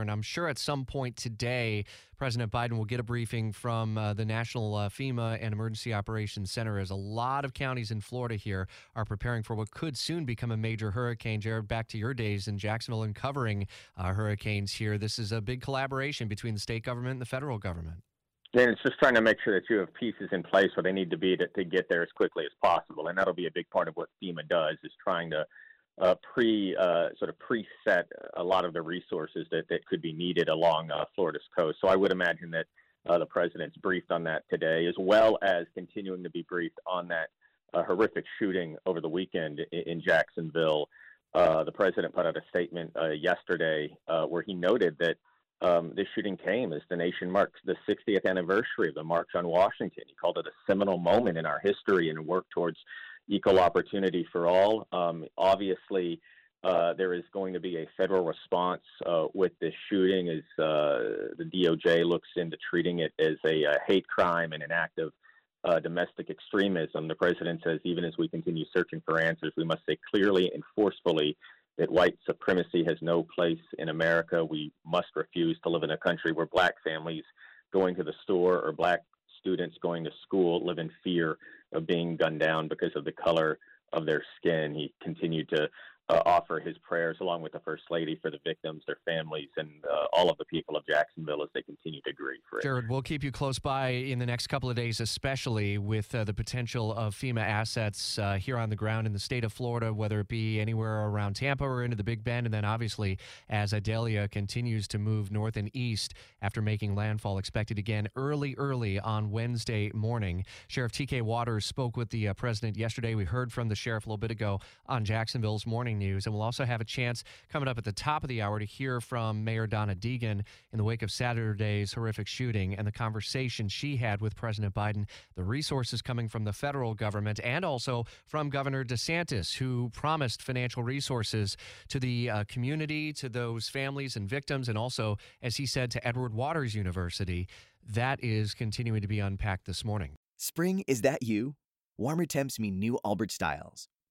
and I'm sure at some point today, President Biden will get a briefing from uh, the National uh, FEMA and Emergency Operations Center as a lot of counties in Florida here are preparing for what could soon become a major hurricane. Jared, back to your days in Jacksonville and covering uh, hurricanes here. This is a big collaboration between the state government and the federal government. Then it's just trying to make sure that you have pieces in place where they need to be to, to get there as quickly as possible, and that'll be a big part of what FEMA does is trying to uh, pre uh, sort of preset a lot of the resources that, that could be needed along uh, Florida's coast. So I would imagine that uh, the president's briefed on that today, as well as continuing to be briefed on that uh, horrific shooting over the weekend in, in Jacksonville. Uh, the president put out a statement yesterday where he noted that um, this shooting came as the nation marks the 60th anniversary of the March on Washington. He called it a seminal moment in our history and worked towards equal opportunity for all. Um, obviously, uh, there is going to be a federal response uh, with this shooting as uh, the DOJ looks into treating it as a, a hate crime and an act of uh, domestic extremism. The president says even as we continue searching for answers, we must say clearly and forcefully that white supremacy has no place in America. We must refuse to live in a country where black families going to the store or black students going to school live in fear of being gunned down because of the color of their skin. He continued to uh, offer his prayers along with the First Lady for the victims, their families, and uh, all of the people of Jacksonville as they continue to grieve for it. Jared, we'll keep you close by in the next couple of days, especially with uh, the potential of FEMA assets uh, here on the ground in the state of Florida, whether it be anywhere around Tampa or into the Big Bend. And then obviously, as Idalia continues to move north and east after making landfall, expected again early, early on Wednesday morning. Sheriff TK Waters spoke with the uh, president yesterday. We heard from the sheriff a little bit ago on Jacksonville's morning news. And we'll also have a chance coming up at the top of the hour to hear from Mayor Donna Deegan in the wake of Saturday's horrific shooting and the conversation she had with President Biden, the resources coming from the federal government and also from Governor DeSantis, who promised financial resources to the uh, community, to those families and victims, and also, as he said, to Edward Waters University. That is continuing to be unpacked this morning. Spring, is that you? Warmer temps mean new Allbirds styles.